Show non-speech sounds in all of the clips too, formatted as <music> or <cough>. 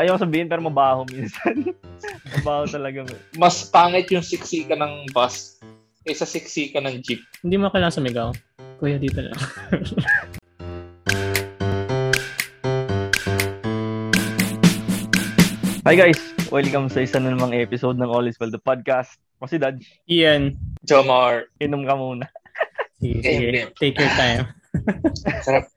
ayaw sabihin pero mabaho minsan. <laughs> mabaho talaga. Mas pangit yung siksika ng bus kaysa siksika ng jeep. Hindi mo kailangan sumigaw. Kuya, dito lang. <laughs> Hi guys! Welcome sa isa na namang episode ng All is Well, the podcast. Ako si Dodge. Ian. Jomar. Inom ka muna. Sige, sige. Take your time. <laughs> Sarap.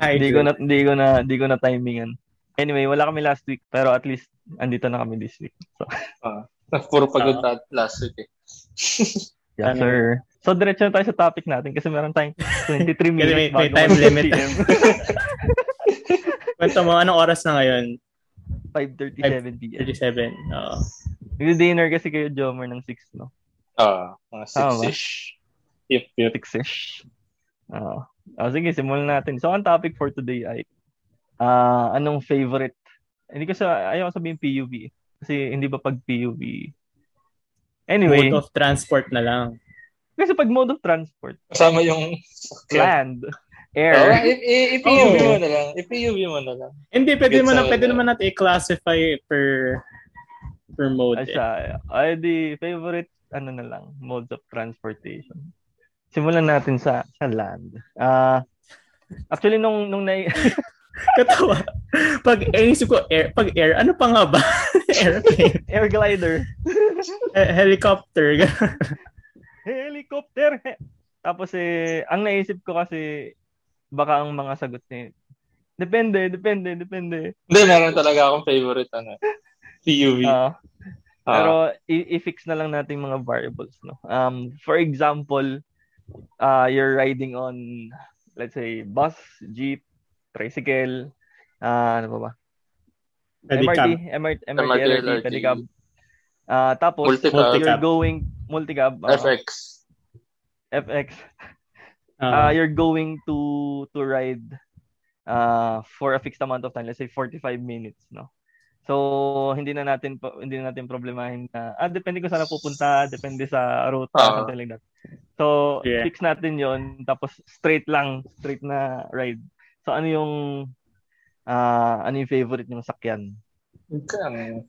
Hindi ko na hindi ko na hindi ko na timingan. Anyway, wala kami last week pero at least andito na kami this week. So, Uh, <laughs> puro pagod uh, last week eh. <laughs> yeah, Ano? sir. So, diretso na tayo sa topic natin kasi meron tayong 23 <laughs> minutes may- may time limit. Kwento mo, anong oras na ngayon? 5.37 p.m. 37. Oo. Nag-dinner kasi kayo, Jomer, ng 6, no? Ah, mga Tama ba? six-ish. Yep, yep. 6-ish. Oo. Ah, sige, simulan natin. So, ang topic for today ay ah anong favorite? Hindi ko sa, ayaw ko sabihin PUV. eh. Kasi hindi ba pag PUV? Anyway, Mode of transport na lang. kasi pag mode of transport, Kasama yung... land, Oh, air, i- i- i-PUV mo na lang. I-PUV mo na lang. Hindi, pwede mo na, pwede naman natin i-classify per per mode. Eh. asa, ay di favorite, ano na lang, modes of transportation. Simulan natin sa sa land. Ah, actually nung nung na <laughs> <laughs> Katawa. Pag eh, isip ko, air, pag air, ano pa nga ba? <laughs> Airplane. air glider, helicopter. <laughs> helicopter. Tapos eh ang naisip ko kasi baka ang mga sagot niya Depende, depende, depende. Hindi, meron talaga akong favorite ano. PUV. Ah, Ah, Pero i- i-fix na lang natin mga variables, no? Um, for example, uh, you're riding on, let's say, bus, jeep, tricycle, uh, ano ba ba? Pedicab. MRT, MRT, MRT, MRT, LRT, LRT. pedicab. Uh, tapos, Multicab. you're going, multicab, uh, FX. FX. Ah, Uh, you're going to to ride uh, for a fixed amount of time, let's say 45 minutes, no? So, hindi na natin hindi na natin problemahin na ah depende kung saan pupunta, depende sa route, Ah. something like that. So, Yeah. fix natin 'yon tapos straight lang, straight na ride. So, ano yung ah ano yung favorite yung sakyan? Kan.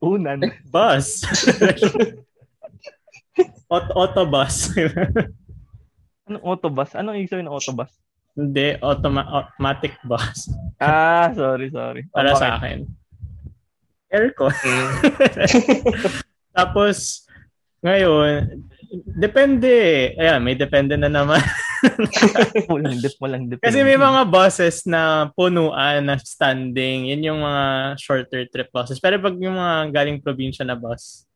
Unan. bus. <laughs> Aut- autobus. <laughs> Anong autobus? Anong ibig sabihin ng autobus? Hindi, automa- automatic bus. Ah, sorry, sorry. Para Oh, sa akin. Aircon. Mm. <laughs> Tapos, ngayon, depende. Ayan, may depende na naman. Walang dip, walang dip. Kasi may mga buses na punuan, na standing. Yun yung mga shorter trip buses. Pero pag yung mga galing probinsya na bus,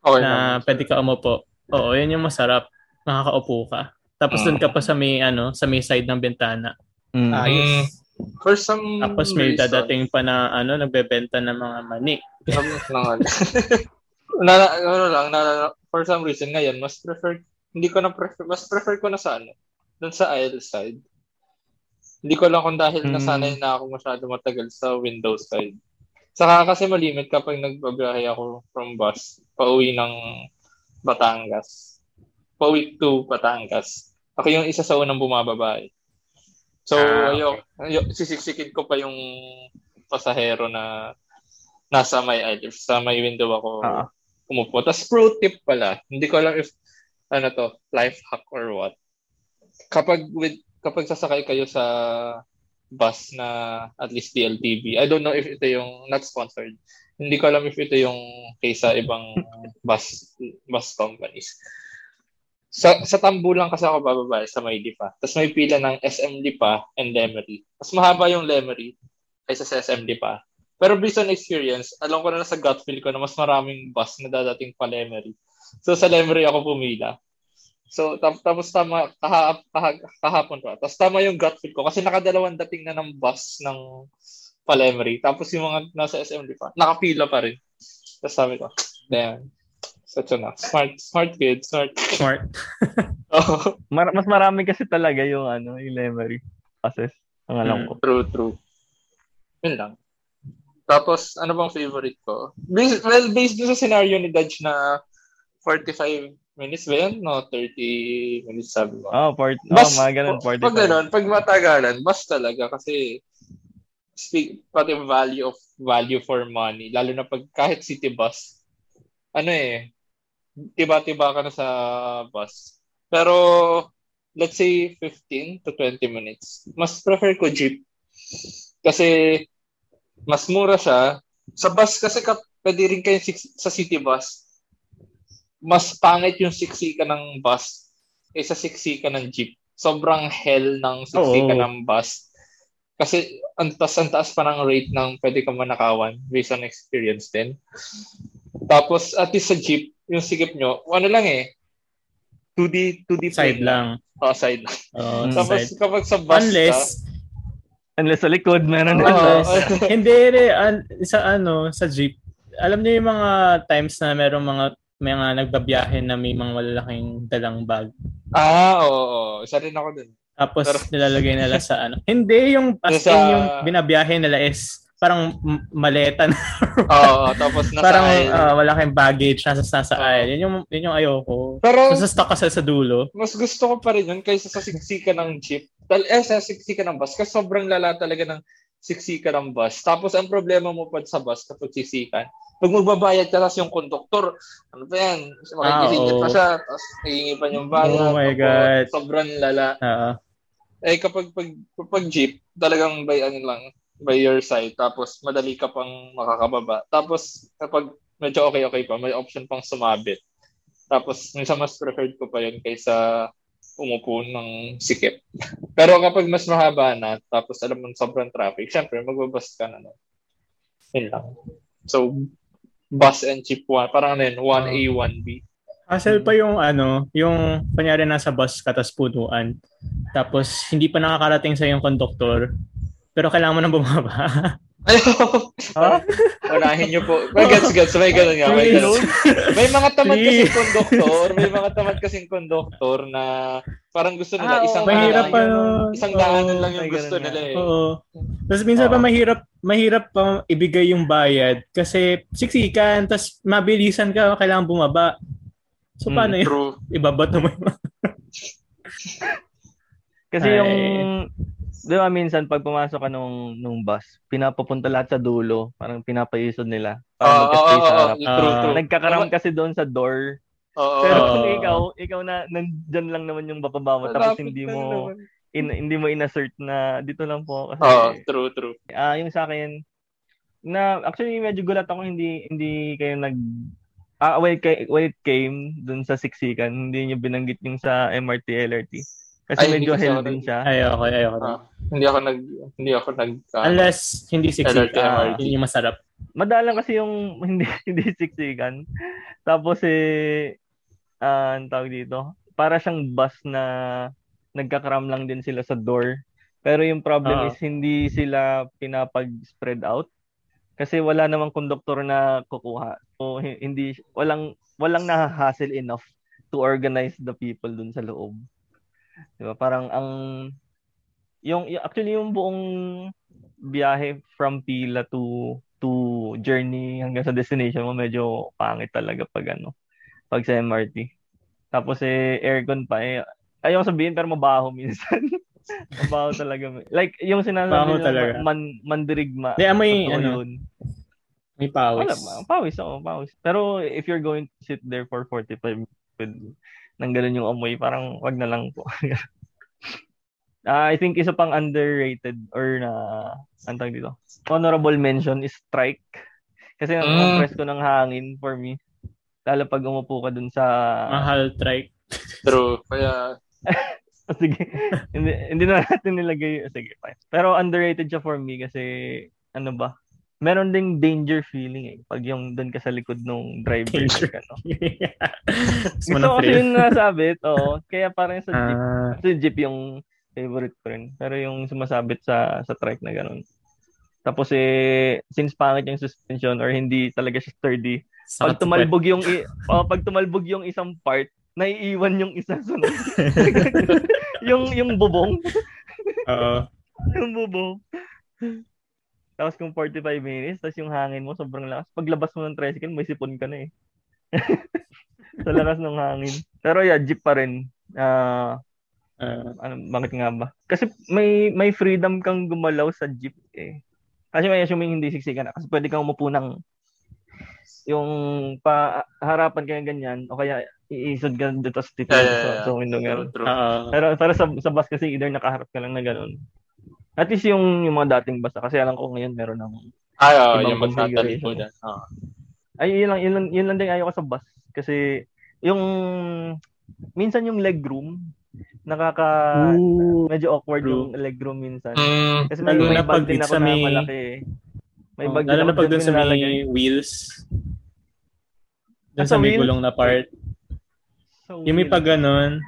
Okay na naman. pwede ka umupo. Oo, yun yung masarap. Nakakaupo ka. Tapos doon ka pa sa may ano, sa may side ng bintana. Mm. Mm. For some Tapos may reason, dadating pa na ano, nagbebenta ng mga mani. Ko lang, ano. na, na, ano lang, na, for some reason ngayon, mas prefer, hindi ko na prefer, mas prefer ko na sa ano, dun sa aisle side. Hindi ko lang kung dahil Mm. nasanay na ako masyado matagal sa window side. Saka kasi malimit kapag nagbabiyahe ako from bus, pauwi ng Batangas. Pauwi to Batangas. Ako yung isa sa unang bumababa eh. So, Ah, okay. ayo, sisiksikin ko pa yung pasahero na nasa may aisle, sa may window ako Ah. umupo. Tapos pro tip pala, hindi ko alam if ano to, life hack or what. Kapag with kapag sasakay kayo sa bus na at least DLTV, I don't know if ito yung not sponsored. Hindi ko alam if ito yung case sa ibang <laughs> bus bus companies. Sa sa Tambo lang kasi ako bababa sa may Lipa. Tapos may pila ng SM Lipa and Lemery. Mas mahaba yung Lemery kaysa sa SM Lipa. Pero based on experience, alam ko na sa gut feel ko na mas maraming bus na dadating pa Lemery. So sa Lemery ako pumila. So tap- tapos tama kaha, kaha, kahapon pa. Tapos tama yung gut feel ko kasi nakadalawang dating na ng bus ng Palemery. Tapos yung mga nasa SM Lipa, nakapila pa rin. Tapos sabi ko, damn. Such a smart, smart kid, smart. Smart. <laughs> Oh, Mar- mas marami kasi talaga yung ano, yung memory process. Ang alam Mm. ko. true, true. Yun lang. Tapos, ano bang favorite ko? Based, well, based sa scenario ni Dodge na 45 minutes ba yan? No, 30 minutes sabi mo. Oh, part, oh, Bas, mga ganun, pag 45. ganun, pag matagalan, bas talaga kasi speak pati value of value for money lalo na pag kahit city bus ano eh tiba-tiba ka na sa bus pero let's say 15 to 20 minutes mas prefer ko jeep kasi mas mura siya sa bus kasi ka, pwede rin kayo sa city bus mas pangit yung siksi ka ng bus kaysa siksi ka ng jeep sobrang hell ng siksi ka ng bus kasi ang taas-antaas pa ng rate ng pwede ka manakawan based on experience din. Tapos at least sa jeep, yung sikip nyo, ano lang eh, 2D, 2D side lang. Oh, <laughs> side lang. Oh, Tapos side. kapag sa bus Unless, ka, unless sa likod, meron Oh, <laughs> oh. hindi an- sa ano, sa jeep, alam niyo yung mga times na merong mga mga nagbabiyahe na may mga malalaking dalang bag. ah, oo, oo. Isa rin ako dun. Tapos Pero- nilalagay nila sa ano. <laughs> Hindi yung as Sa- in yung binabiyahe nila is parang maleta na. <laughs> Oo, tapos nasa parang aisle. ah, wala kayong baggage nasa nasa Oo. aisle. Yun yung yun yung ayoko. Pero So, sa stock kasi sa dulo. mas gusto ko pa rin yun kaysa sa siksika ng jeep. Dahil eh, sa siksika ng bus. Kasi sobrang lala talaga ng siksika ng bus. Tapos ang problema mo pa sa bus kapag siksikan, pag magbabayad ka tapos yung konduktor, ano ba yan? Makikisingit Ah, pa siya, tapos hihingi pa yung bayad. Oh my God. Sobrang lala. Oo. Eh kapag pag, pag jeep, talagang by ano lang, by your side. Tapos madali ka pang makakababa. Tapos kapag medyo okay-okay pa, may option pang sumabit. Tapos minsan mas preferred ko pa yun kaysa umupo ng sikip. <laughs> Pero kapag mas mahaba na, tapos alam mo sobrang traffic, syempre magbabas ka na. No? Yun lang. So, bus and jeep one, parang ano yun, 1A, 1B. Hassle pa yung ano, yung kunyari nasa bus ka tapos punuan. Tapos hindi pa nakakarating sa yung konduktor. Pero kailangan mo nang bumaba. <laughs> Ayaw! <laughs> Ha? Unahin niyo po. May gets, gets. May ganun nga. May, ganun. may mga tamad kasing konduktor. May mga tamad kasing konduktor na parang gusto nila Ah, isang Mahirap pa. yung- isang daanan lang yung gusto nila eh. Oo. Tapos minsan pa Oo. mahirap mahirap pa ibigay yung bayad kasi siksikan tapos mabilisan ka kailangan bumaba. So Hmm, paano yun? True. Ibabat yung <laughs> Kasi Ay. yung, di ba minsan pag pumasok ka nung, nung bus, pinapapunta lahat sa dulo, parang pinapaisod nila. Oo, Para oo, magka-stay oo, sa oo. harap. True, Ah. true. Nagkakaram kasi doon sa door. Oo. Pero kung ikaw, ikaw na nandyan lang naman yung bababa mo, tapos hindi mo in, hindi mo inassert na dito lang po kasi Oo, true, true. ah yung sa akin na actually medyo gulat ako hindi hindi kayo nag ah when it, when it came dun sa siksikan hindi niyo binanggit yung sa MRT LRT kasi Ay, hindi medyo kasi hell ako din nag- siya ayoko, ayoko. Ah, hindi ako nag hindi ako nag ah, Unless hindi siksikan, LRT, MRT. yun yung masarap. madalang kasi yung <laughs> hindi hindi siksikan tapos eh ah ang tawag dito para siyang bus na nagkakram lang din sila sa door pero yung problem Oo. is hindi sila pinapag-spread out kasi wala namang konduktor na kukuha so hi- hindi walang walang na-hassle enough to organize the people dun sa loob di ba? Parang ang yung, yung actually yung buong biyahe from Pila to to journey hanggang sa destination mo medyo pangit talaga pag ano pag sa MRT tapos eh aircon pa eh ayaw sabihin pero mabaho <laughs> minsan. Mabaho talaga. Like yung sinasabi nila, man, mandirigma. Di, amoy, totoo ano, yun. may Wala, pawis. ma- pawis, oo, pawis. Pero if you're going to sit there for 45 minutes with nang ganun yung amoy, parang wag na lang po. <laughs> Ah, I think isa pang underrated or na ang tawag dito. Honorable mention is strike. Kasi ang Mm. ang presko ng hangin for me. Lalo pag umupo ka dun sa Mahal trike. <laughs> true. Kaya Oh, <laughs> sige. hindi, hindi na natin nilagay. Sige, fine. Pero underrated siya for me kasi ano ba? Meron ding danger feeling eh. Pag yung doon ka sa likod ng driver. Danger. Ano. Mas <laughs> Gusto ko kasi yung nasabit. Oo. Kaya parang sa jeep. Kasi jeep yung favorite ko rin. Pero yung sumasabit sa sa trike na ganun. Tapos eh, since pangit yung suspension or hindi talaga siya sturdy, pag sakit sa tumalbog yung i- oh, pag tumalbog yung isang part, naiiwan yung isa sunod. <laughs> <laughs> yung yung bubong. Oo. yung bubong. Tapos kung 45 minutes, tapos yung hangin mo sobrang lakas. Paglabas mo ng tricycle, may sipon ka na eh. <laughs> sa lakas ng hangin. Pero yeah, jeep pa rin. Ah, Ah, ano, bakit nga ba? Kasi may may freedom kang gumalaw sa jeep eh. Kasi may assuming hindi siksikan na. Kasi pwede kang umupo ng yung pa harapan kaya ganyan o kaya iisod ka dito tapos dito Yeah, yeah, sa, yeah. sa window ganun. True. Oo. Pero pero sa, sa bus kasi either nakaharap ka lang na ganun. At least yung yung mga dating bus kasi alam ko ngayon meron ng Ay, Ibang yung magtatalikod. configuration. Oo. ay yun lang yun lang, yun lang din ayaw ko sa bus kasi yung minsan yung leg room nakaka Ooh. medyo awkward True. yung leg room minsan. Mm, Kasi may, Lalo may na bag pag din ako na may- malaki eh. May Oh, bag din lalo na ako pag dun sa may wheels. Dun Ah, sa sa may gulong na part. So, Yung may pa ganun.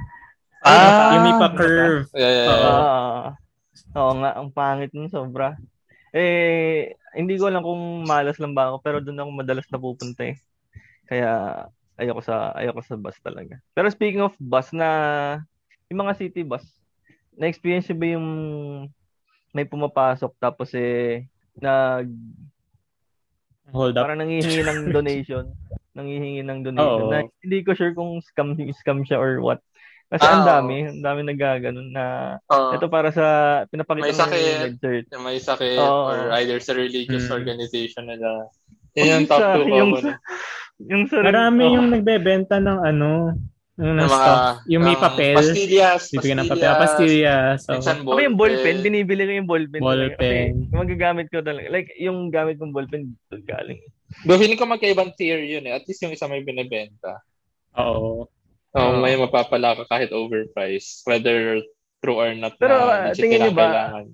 Ah, yung may pa curve. Yeah, yeah, Oo. yeah. Ah, oo nga, ang pangit nun sobra. Eh, hindi ko alam kung malas lang ba ako, pero doon ako madalas napupunta eh. Kaya ayoko sa ayoko sa bus talaga. Pero speaking of bus na yung mga city bus, na-experience ba yung may pumapasok tapos eh nag Hold up. parang nangihingi ng donation, <laughs> nangihingi ng donation. Oo. Na, hindi ko sure kung scam scam siya or what. Kasi Ah, ang dami, ang dami nagaganon na Oo. ito para sa pinapakita May sakit. yung. Yung may sakit Oo. or either sa religious Mm. organization nila. Yun yung Yung top sa- 2 yung common. sa- Yung sa Marami oh, yung nagbebenta ng ano, yung, Yung ng mga. Yung may ng papel. Pastillas. Bibigyan ng papel. Ah, pastillas. So, Ako yung ballpen, binibili ko yung ballpen. talaga. Ballpen. Kasi magagamit ko talaga. Like, yung gamit kong ballpen, galing. But feeling ko magkaibang tier yun eh. At least yung isa may binibenta. Oo. Oh, Oo. may mapapala ka kahit overpriced. Whether true or not Pero, na ah, tingin niyo ba- kailangan.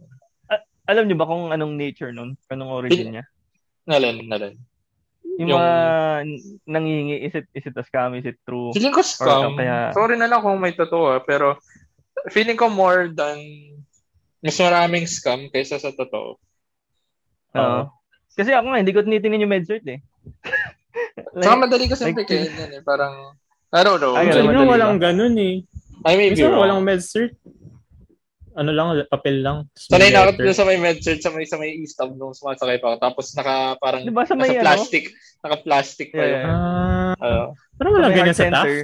Alam niyo ba kung anong nature nun? Anong origin niya? Nalan, nalan. Yung, Yung- mga nangihingi, is it, is it a scam? Is it true? Feeling ko scam. kaya- Sorry na lang kung may totoo ah, pero feeling ko more than mas maraming scam kaysa sa totoo. Oo. Kasi ako nga, hindi ko tinitingnan yung medcert eh. Saka madali kasi like- like, <laughs> eh. Parang, I don't know. Alam, nga walang ganun eh. I may be wrong. walang med cert. Ano lang, papel lang. Sanay na ako sa may medcert, sa may, sa may e-stub nung sumasakay pa ako. Tapos naka, parang, Di ba sa may ano? naka-plastic. Naka-plastic pa Yeah, yung, yeah. Ah, uh, parang walang Sa ganyan sa TAF. center.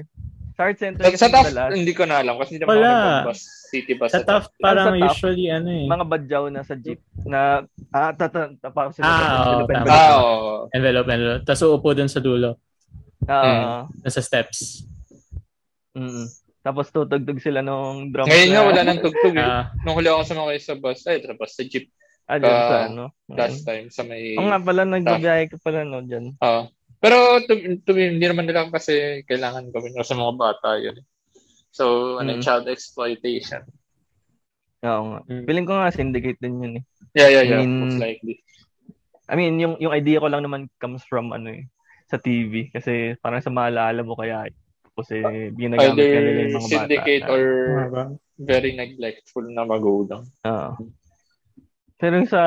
Sa art center. sa, sa TAF, hindi ko na alam kasi hindi naman Wala. ako city bus. Sa TAF, parang Sa TAF, usually ano eh. mga badyaw na sa jeep na ah tata tapa sila Ah. Ah, oo. Envelope, envelope. Tapos uupo dun sa dulo. Ah, Nasa steps. mm. Tapos tutugtog sila nung drum. Ngayon nga, na- wala nang tugtog eh. Ah, Nung huli ako sumakay sa bus, ay, sa bus, sa jeep Ah, dyan sa Ah, ano. last time sa may... Oo nga pala, nagbabiyahe ka pala no dyan. Ah. pero to, to, hindi naman nila kasi kailangan gawin kasi mga bata yun. eh. So, ano, Mm. child exploitation. Oo nga. Mm. Feeling ko nga syndicate din yun eh. Yeah, yeah, yeah. I mean, most likely. I mean, yung yung idea ko lang naman comes from ano eh, sa TV kasi parang sa maalala mo kaya kasi ginagamit ka nila Either yung mga syndicate bata. or ano ba? very neglectful na magulang. Oo. Pero yung sa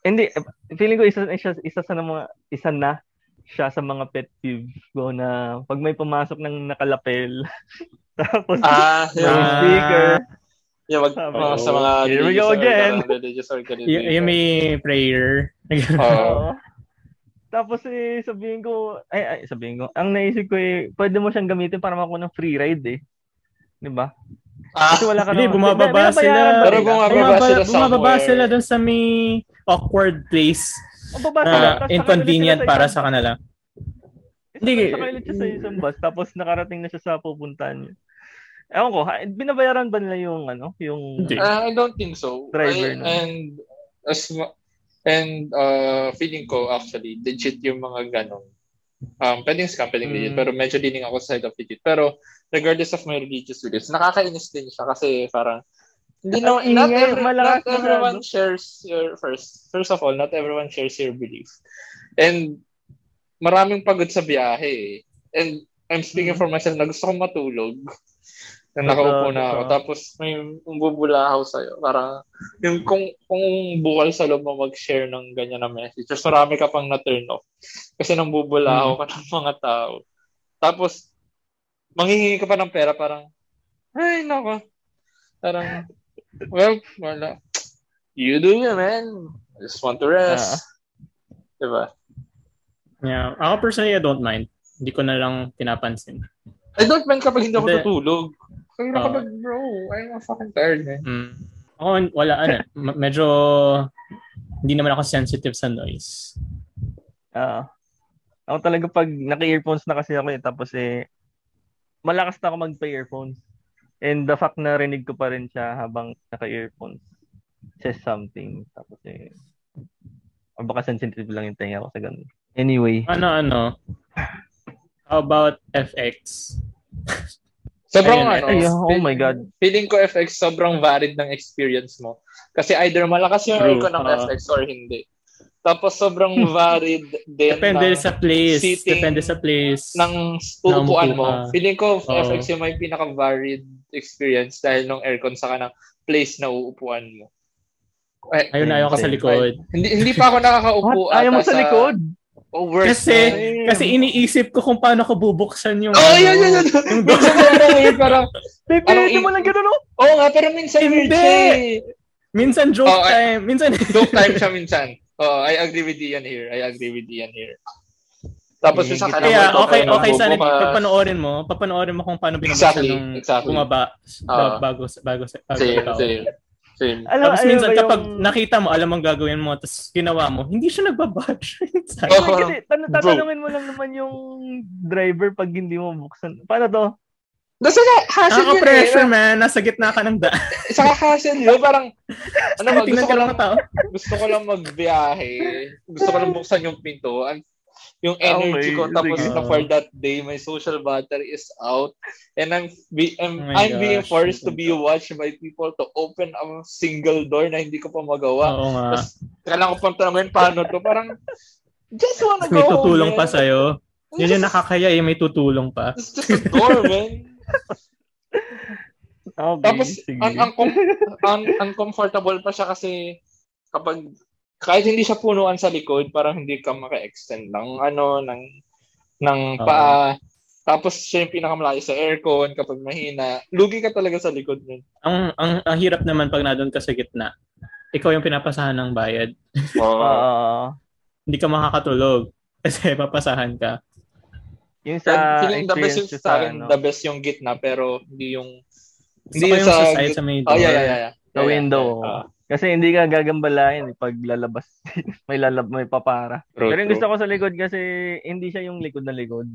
hindi feeling ko isa isa, isa sa mga isa na siya sa mga pet peeve ko na pag may pumasok ng nakalapel <laughs> tapos Ah, may yung, Ah. speaker yung mag, Tama. mga sa mga Here we go or- again. religious organization. Y- yung may prayer. Oo. Tapos eh, sabihin ko, ay, ay, sabihin ko, ang naisip ko eh, pwede mo siyang gamitin para makuha ng free ride eh. Di ba? Ah, Kasi wala ka Hindi, naman- bumababa May- sila. Pero bumababa Bumaba, sila bumababa sila dun sa may awkward place Ang baba sila, na tapos inconvenient sila para sa kanila. Hindi, sakay siya sa isang bus, tapos nakarating na siya sa pupuntahan niya. Ewan ko, binabayaran ba nila yung ano, yung. Uh, I don't think so. Driver I- na. And as and uh, feeling ko actually legit yung mga ganon. Um, pwedeng scam, pwedeng legit, Mm. pero medyo leaning ako sa side of legit. Pero regardless of my religious beliefs, nakakainis din siya kasi parang hindi no, not, every, not everyone masyado. shares your first first of all, not everyone shares your belief. And maraming pagod sa biyahe. eh. And I'm speaking Mm. for myself na gusto kong matulog. Na nakaupo na ako. Tapos may bubulahaw sa'yo. Parang yung kung, kung bukal sa loob mo mag-share ng ganyan na message. Tapos marami ka pang na-turn off. Kasi nang bubulahaw ka ng mga tao. Tapos, manghihingi ka pa ng pera. Parang, ay, nako. Parang, well, wala. You do you, man. I just want to rest. Diba? Yeah. Ako personally, I don't mind. Hindi ko na lang pinapansin. I don't mind kapag hindi ako natutulog. Kaya na Oo. kapag, bro, I'm fucking tired, man. Mm. Ako, wala, ano, medyo Hindi naman ako sensitive sa noise. Ah. ako talaga pag naka-earphones na kasi ako eh, tapos eh, malakas na ako magpa-earphones. And the fact na rinig ko pa rin siya habang naka-earphones says something. Tapos eh, or baka sensitive lang yung tenga ko sa ganun. Anyway. Ano, ano? How about FX? <laughs> Sobrang Ayun, ano, ay, oh my God. Feeling ko FX sobrang varied ng experience mo. Kasi either malakas yung True. aircon ng Oo. FX or hindi. Tapos sobrang <laughs> varied din Depende sa place. seating Depende sa place. ng uupuan Ng mo. upuan. Feeling ko Oo. FX yung may pinaka-varied experience dahil nung aircon sa ng place na uupuan mo. Ay, Ayun na ayaw ka sa likod. hindi hindi pa ako nakakaupo? Ayaw mo ata sa likod? Oh, worst Kasi, na. kasi iniisip ko kung paano ko bubuksan yung... Oh, ano, yan, yan, yan. Yung <laughs> Minsan parang parang, Pipilitin i- mo lang ganun, no? oo nga, pero minsan Hindi! eh. Minsan joke Oh, time. Minsan... Joke time siya minsan. Oh, I agree with Ian here. I agree with Ian here. Tapos Sige, isa ka Kaya okay, okay sana papanoorin mo, papanoorin mo kung paano binubuksan Exactly, nung exactly. bumaba Ah. bago bago bago Same, same. Same. Alam, Tapos ayaw minsan ba kapag yung- nakita mo, alam ang gagawin mo, tapos ginawa mo, hindi siya nagbabudge. <laughs> Oh, kasi tan- tatanungin mo lang naman yung driver pag hindi mo buksan. Paano to? Nasa na, hassle yun eh. Nakaka-pressure, man. Nasa gitna ka ng daan. <laughs> Saka hassle yun. Parang, ano ba, gusto ko lang lang, ng tao. gusto ko lang magbiyahe. Gusto ko lang buksan yung pinto. Ang, yung energy Okay, ko tapos sige. na for that day my social battery is out and I'm be, I'm, Oh I'm being gosh. forced to be watched by people to open a single door na hindi ko pa magawa. Oo nga. Tapos kailangan ko pang tanongin paano to. Parang just wanna May go tutulong home, pa sa'yo. Yun yung Just- nakakaya eh, may tutulong pa. It's just a door, man. Okay, Tapos, sige. un- uncom- un- uncomfortable pa siya kasi kapag kahit hindi siya punuan sa likod, parang hindi ka maka-extend ng ano, ng ng paa. Tapos siya yung pinakamalayo sa aircon kapag mahina. Lugi ka talaga sa likod nun. Ang, ang, ang hirap naman pag nadun ka sa gitna. Ikaw yung pinapasahan ng bayad. <laughs> Oo. Ah, Hindi ka makakatulog kasi <laughs> papasahan ka. yung sa feeling the best yung sa akin, ano, the best yung gitna pero hindi yung Hindi yung yung sa sa side sa may Oh, door. yeah, yeah, yeah. yeah. Sa Yeah, window. yeah. Ah, kasi hindi ka gagambalain eh, pag lalabas. <laughs> may lalab, may papara. True, Pero yung gusto ko sa likod kasi hindi siya yung likod na likod.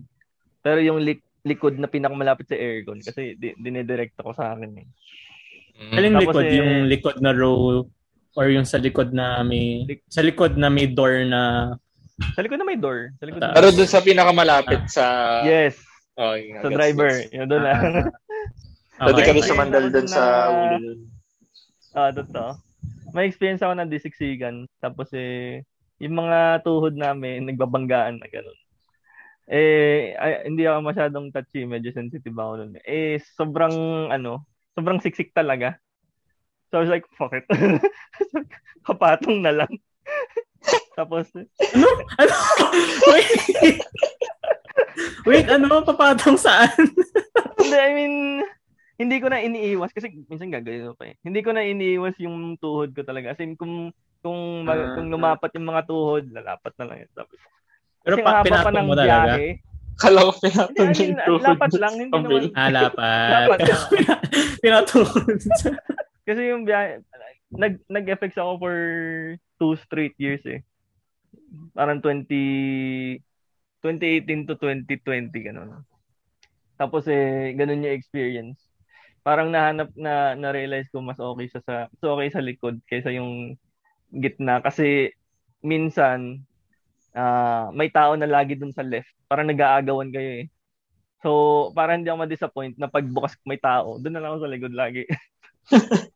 Pero yung lik- likod na pinakamalapit sa aircon kasi di- dinidirect ako sa akin eh. mm. Aling Tapos likod, eh- yung likod na row or yung sa likod na may Lik- sa likod na may door na Sa likod na may door. Sa likod Ah. na Pero dun sa pinakamalapit sa Yes, oh, nga, sa driver. gets. Yun doon lang. Pwede ka rin Okay. sumandal dun sa ulo dun. Ah, totoo. May experience ako ng disiksigan. Tapos eh, yung mga tuhod namin, <laughs> nagbabanggaan na gano'n. Eh, ay, hindi ako masyadong touchy. Medyo sensitive ako nun. Eh, sobrang, ano, sobrang siksik talaga. So, I was like, fuck it. <laughs> Kapatong na lang. <laughs> Tapos, Ano? Ano? Wait. Wait, ano? Papatong saan? I mean, hindi ko na iniiwas kasi minsan gagawin ko pa eh. Hindi ko na iniiwas yung tuhod ko talaga. As in, kung kung, mag- Ah. kung lumapat yung mga tuhod, lalapat na lang yun. Tapos, Pero Kasi pa, haba pa pinatong ng mo talaga. biyahe. Kala ko Hindi, pinatong I mean, yung tuhod lapat lang, hindi naman. Ah, lapat. <laughs> Lapat <laughs> pinatong <laughs> Kasi yung biyahe, nag, nag-effects ako for two straight years eh. Parang 20, 2018 to 2020, ganun. Tapos eh, ganun yung experience. Parang nahanap na, na-realize ko mas okay siya sa, mas okay sa likod kaysa yung gitna. Kasi minsan, ah may tao na lagi dun sa left. Parang nag-aagawan kayo eh. So, parang hindi ako ma-disappoint na pagbukas may tao, doon na lang ako sa likod lagi. <laughs>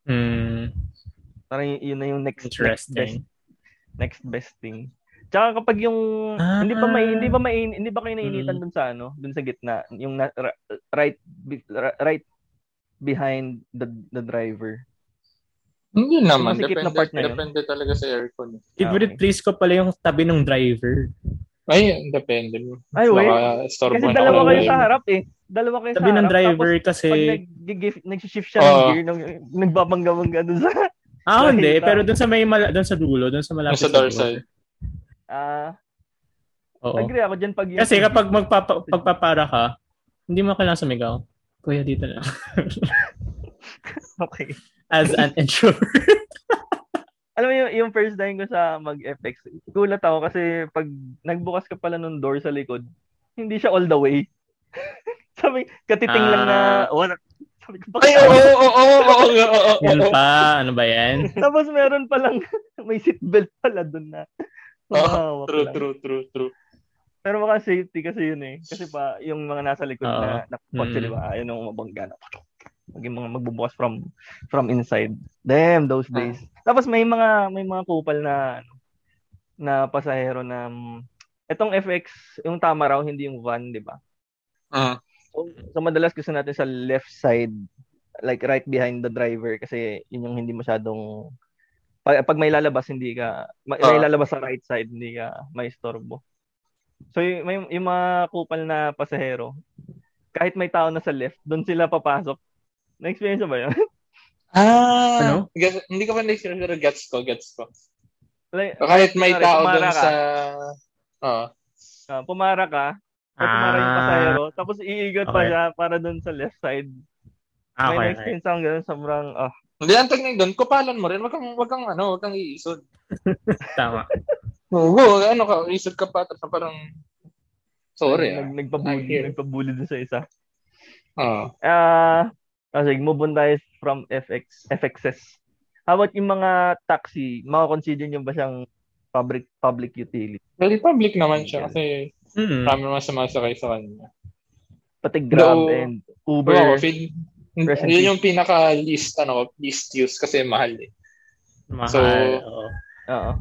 Hmm, Parang yun na yung next, next best next best thing. Tsaka kapag yung Ah. hindi ba may hindi ba may hindi ba kayo nainitan Mm. dun sa ano, dun sa gitna, yung na, ra- right right behind the the driver. Hindi naman. masikip na Depende, part na yun. depende talaga sa aircon. Favorite place ko pala yung tabi ng driver. Ay, depende. Ay, wait. Kasi na dalawa kayo ng sa harap eh. Dalawa kayo Tabi sa ng harap. driver tapos kasi... pag nag- nag-shift siya ng Oo. gear, nung, nagbabangga-bangga dun sa Ah, <laughs> hindi. Pero dun sa may mala, dun sa dulo, dun sa malapit Sa door side. ah Oo. agree ako dyan pag Kasi kapag magpapa, pagpapara ka, hindi mo kailangan sumigaw. Kuya, dito na. <laughs> okay. As an introvert. <laughs> alam mo yung, yung first time ko sa mag-FX, gulat ako kasi pag nagbukas ka pala ng door sa likod, hindi siya all the way. <laughs> sabi, katiting lang na, Ah. wala. Sabi ko, Ay, bakit? oo, oo, oo, oo, oo, oo, oo. pa, ano ba yan? Tapos meron palang, may seatbelt pala dun na. Oh, True, true, true, true. Pero baka safety kasi yun eh. Kasi pa, yung mga nasa likod Oo. na, na kotse, Mm. di ba? Ayun yung mabangga na. Maging mga magbubukas from from inside. Damn, those Ah. days. Tapos may mga may mga kupal na ano, na pasahero na mm, etong FX, yung tama raw, hindi yung van, di ba? Ah. So, so madalas gusto natin sa left side, like right behind the driver kasi yun yung hindi masyadong pag, pag may lalabas hindi ka ma- may Ah. lalabas sa right side hindi ka may istorbo. So yung, may, yung mga kupal na pasahero, kahit may tao na sa left, doon sila papasok. Na-experience mo ba yun? <laughs> Ah, Ano? Gets- hindi ko pa na-sure pero gets ko, gets ko. like, Kahit may tao pumara doon ka, sa... Oo. ah, pumara ka, o pumara yung Ah, pasahero, tapos iigot pa Okay. siya para doon sa left side. okay, may okay. na-experience akong ganun, sobrang, ah, Hindi, ang technique doon, kupalan mo rin. Wag kang, wag kang, ano, wag kang iisod. <laughs> Tama. Oo, ano ka, iisod ka pa, tapos parang, sorry ah. nag, nagpabuli, I hear. nagpabuli doon sa isa. Oo. Ah, uh, sige, move on tayo from FX, FXS. How about yung mga taxi? Maka-consider nyo ba siyang public public utility? Well, public naman siya kasi Mm. marami naman sumasakay sa kanya. Pati Grab Though- and Uber. ako, feel, yun yung pinaka-least, ano, least use kasi mahal eh. Mahal. So, oo. Oo.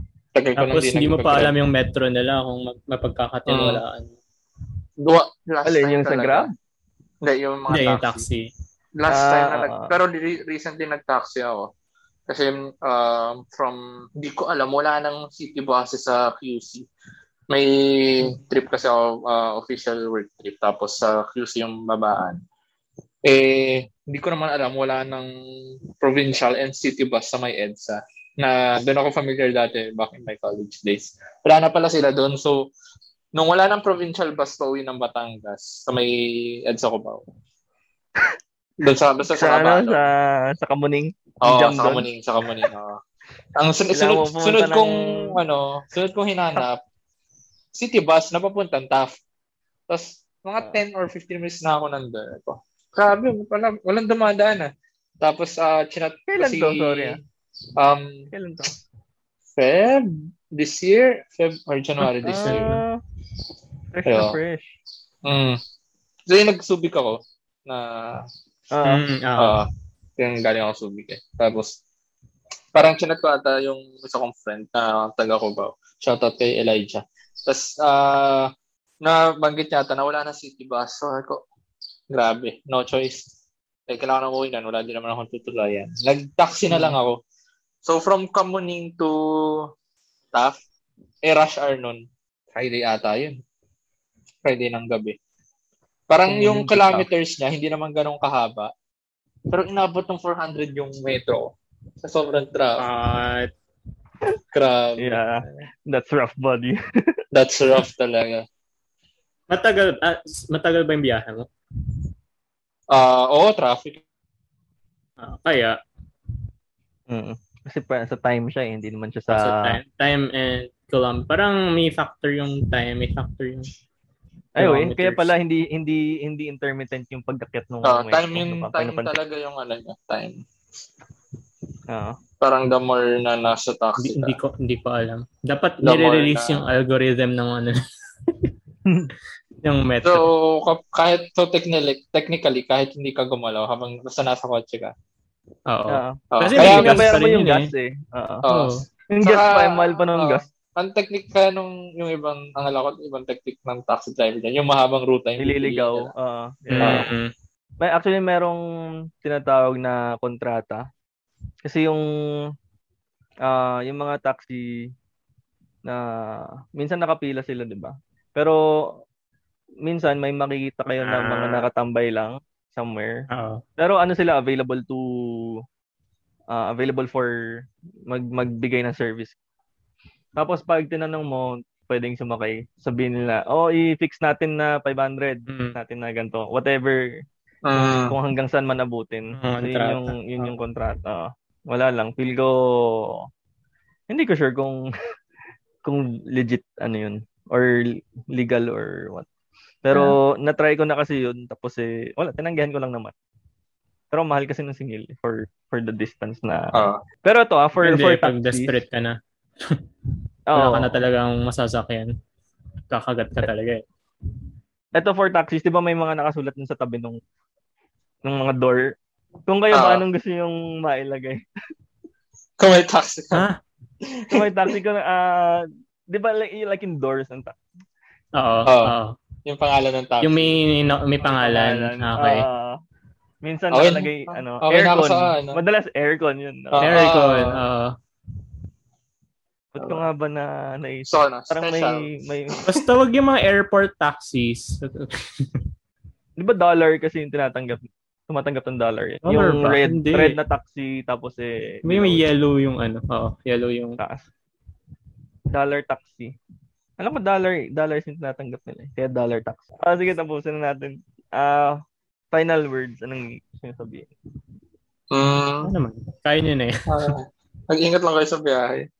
Tagal ko Tapos hindi mo pa alam yung metro nila kung mag- mapagkakatiwalaan. Gawa, last Alin, time yung sa talaga. Grab? Hindi, yung mga Hindi, yung taxi. taxi. Last Ah, time na ah, nag, pero re- recently nag-taxi ako. Kasi um, from, hindi ko alam, wala nang city buses sa QC. May trip kasi ako, uh, official work trip, tapos sa QC yung babaan. Eh, hindi ko naman alam, wala nang provincial and city bus sa may EDSA. Na doon ako familiar dati back in my college days. Wala na pala sila doon. So, nung wala nang provincial bus pa uwi ng Batangas sa may EDSA ko ba? <laughs> Doon sa, basta sa, Sa, ano, sa, sa Kamuning. Oo, Jam sa. Kamuning, sa Kamuning. oo. Ang sun- sunod, sunod ng- kong, ano, sunod kong hinanap, city bus na papuntang Taft. Tapos, mga Ah. 10 or 15 minutes na ako nandun. Grabe, wala, walang dumadaan ah. Tapos, uh, chinat ko Kailan si, to? Sorry, ah. Um, Kailan to? Feb, this year, Feb or January this year. Ah, fresh Kaya- na fresh. Mm. So, yung nagsubik ako na Ah, Mm, ah. Ah, yung galing ako Subic eh. Tapos, parang chinat ko ata yung isa kong friend na taga Cubao. Shoutout kay Elijah. Tapos, ah, nabanggit niya ata na wala na city bus. So, ako, grabe, no choice. Eh, kailangan ako uwi wala din naman akong tutulayan. Nag-taxi na lang ako. So, from Kamuning to Taft, eh, rush hour nun. Friday ata yun. Friday ng gabi. Parang Kamuning yung kilometers niya, hindi naman ganun kahaba. Pero inabot ng 400 yung metro. Sa sobrang traffic. Ah, Grabe. yeah. That's rough, buddy. <laughs> That's rough talaga. matagal, ah, matagal ba yung biyahe mo? Ah, oo, traffic. Ah, kaya, Mm. Kasi pa, sa time siya eh, hindi naman siya sa... sa time, time and kilometer. Parang may factor yung time, may factor yung Anyway, kaya kilometers. pala hindi hindi hindi intermittent yung pagkakit nung metro, time yung? Pag time talaga yung ano niya, time. Oo. Parang the more na nasa Hindi, taxi hindi ka. ko hindi ko alam. Dapat nire-release na- yung algorithm ng ano <laughs> yung So, metro. ka- kahit so technically, technically kahit hindi ka gumalaw habang basta nasa kotse ka. Oo. Kasi kaya may gas Binabayaran pa mo rin yung yun gas eh. Oo. Oo. Oo. Yung gas Saka, pa, yung mahal pa ng gas. ang technique kaya nung yung ibang ang alam ko ibang technique ng taxi driver dyan, yung mahabang ruta yung Nililigaw. Oo. Yeah. Mm. May actually merong tinatawag na kontrata. Kasi yung ah yung mga taxi na minsan nakapila sila, 'di ba? Pero minsan may makikita kayo na mga Ah. nakatambay lang somewhere. Oo. Pero ano sila available to ah, available for mag magbigay ng service. Tapos pag tinanong mo, pwedeng sumakay, sabihin nila, "Oh, i-fix natin na 500, Mm. natin na ganito, whatever Mm. kung hanggang saan man abutin. Ah, So, yun yung, yun yung kontrata. Wala lang. Feel ko, Hindi ko sure kung <laughs> kung legit ano yun or legal or what. Pero uh, na-try ko na kasi yun tapos eh wala tinanggihan ko lang naman. Pero mahal kasi ng singil for for the distance na. Uh, Pero to ah, for hindi, for pag desperate ka na. <laughs> Wala oh. ka na talagang masasakyan. Kakagat ka talaga eh. Ito for taxis, di ba may mga nakasulat dun sa tabi ng ng mga door? Kung kayo uh, ba anong gusto yung mailagay? <laughs> Kung may taxi ka. Ha? Kung may taxi ka, uh, di ba like, like in doors and ta- Oo. Oo. Yung pangalan ng taxi. Yung may, no, may pangalan. Okay. Uh, minsan okay. nakalagay, ano, okay aircon. Sa, ano. Madalas aircon yun. No? Uh, aircon, oo. Uh, Ba't ko nga ba na naisip? So, ano, Parang may, may... Basta wag yung mga airport taxis. <laughs> Di ba dollar kasi yung tinatanggap? Tumatanggap ng dollar. Eh. Dollar yung ba? red, Hindi. red na taxi tapos eh... May, may yellow yung ano. Oo, yellow yung... Taas. Dollar taxi. Alam mo, dollar, dollar yung tinatanggap nila. Eh. Kaya dollar taxi. Ah, sige, tapusin na natin. Ah, uh, final words. Anong sabihin? Mm. Ano naman? Kaya nyo na eh. uh, mag-ingat lang kayo sa biyahe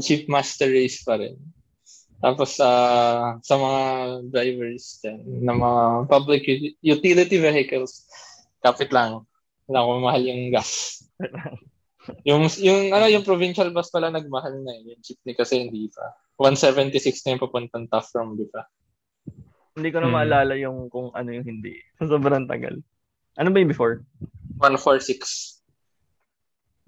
jeep master race pa rin. Tapos uh, sa mga drivers din, ng mga public utility vehicles, kapit lang. Wala ko mahal yung gas. <laughs> yung yung ano yung provincial bus pala nagmahal na eh. Yung jeepney kasi hindi pa. 176 na yung papuntang tough from, di ba? Hindi ko na hmm. maalala yung kung ano yung hindi. <laughs> Sobrang tagal. Ano ba yung before? 146.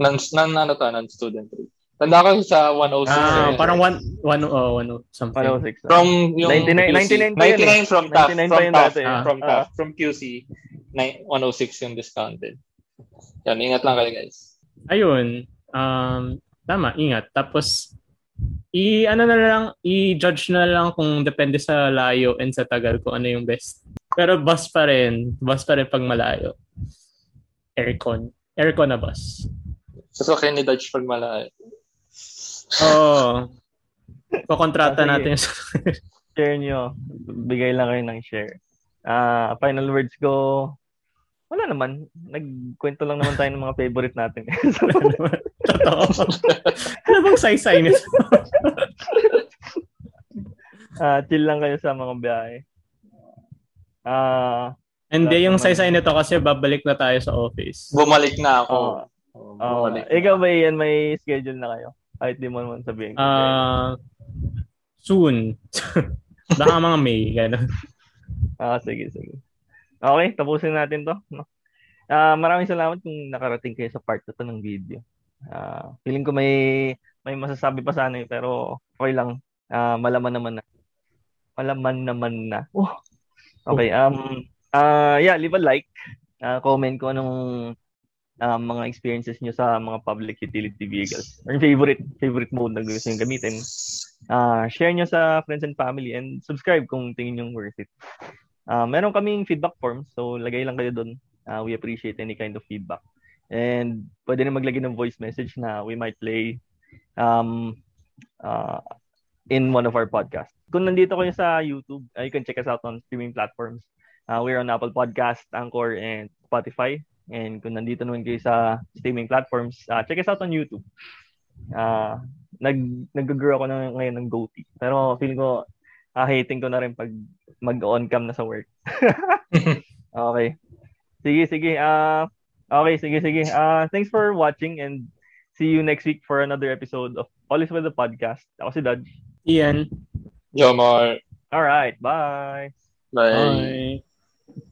Non, non ano to, non-student rate. Tanda ko sa 106. Ah, eh. parang 1 1 oh, 10 something. 106. From yung 99 99 pa 99 from TAF, from TAF, ah. from TAF, from QC, 106 yung discounted. Yan, ingat lang kayo guys. Ayun, um, tama, ingat. Tapos, i ano na lang, i-judge na lang kung depende sa layo and sa tagal kung ano yung best. Pero bus pa rin, bus pa rin pag malayo. Aircon. Aircon na bus. So, okay ni Dodge pag malayo. Oo. <laughs> Oh, Kukontrata ah, natin. <laughs> share nyo. Bigay lang kayo ng share. Ah, uh, final words ko, wala naman. Nagkwento lang naman tayo ng mga favorite natin. <laughs> Totoo. <laughs> ano bang saysay nito? <laughs> Ah, uh, chill lang kayo sa mga biyahe. Ah, uh, hindi yung saysay nito kasi babalik na tayo sa office. Bumalik na ako. Uh, oh, bumalik uh, ikaw ba yan may schedule na kayo? Kahit di mo naman sabihin. Ah, uh, soon. <laughs> Baka mga May, gano'n. Ah, sige, sige. Okay, tapusin natin to. No? Uh, maraming salamat kung nakarating kayo sa part na to ng video. Uh, feeling ko may may masasabi pa sana eh, pero okay lang. Uh, malaman naman na. Malaman naman na. Oh. Okay, um uh, yeah, leave a like. Uh, comment ko anong um, mga experiences nyo sa mga public utility vehicles or favorite favorite mode na gusto nyo gamitin. Uh, share nyo sa friends and family and subscribe kung tingin nyo worth it. Uh, meron kaming feedback forms, so lagay lang kayo doon. Uh, we appreciate any kind of feedback. And pwede na maglagay ng voice message na we might play um, uh, in one of our podcasts. Kung nandito kayo sa YouTube, uh, you can check us out on streaming platforms. Uh, we're on Apple Podcast, Anchor, and Spotify. And kung nandito naman kayo sa streaming platforms, uh, check us out on YouTube. Uh, nag nag-grow ako na ngayon ng goatee. Pero feeling ko uh, hating ko na rin pag mag-on cam na sa work. <laughs> <laughs> okay. Sige, sige. Uh, okay, sige, sige. Uh, thanks for watching and see you next week for another episode of Always with the Podcast. Ako si Dodge. Ian. Jomar. All right. Bye. Bye. bye.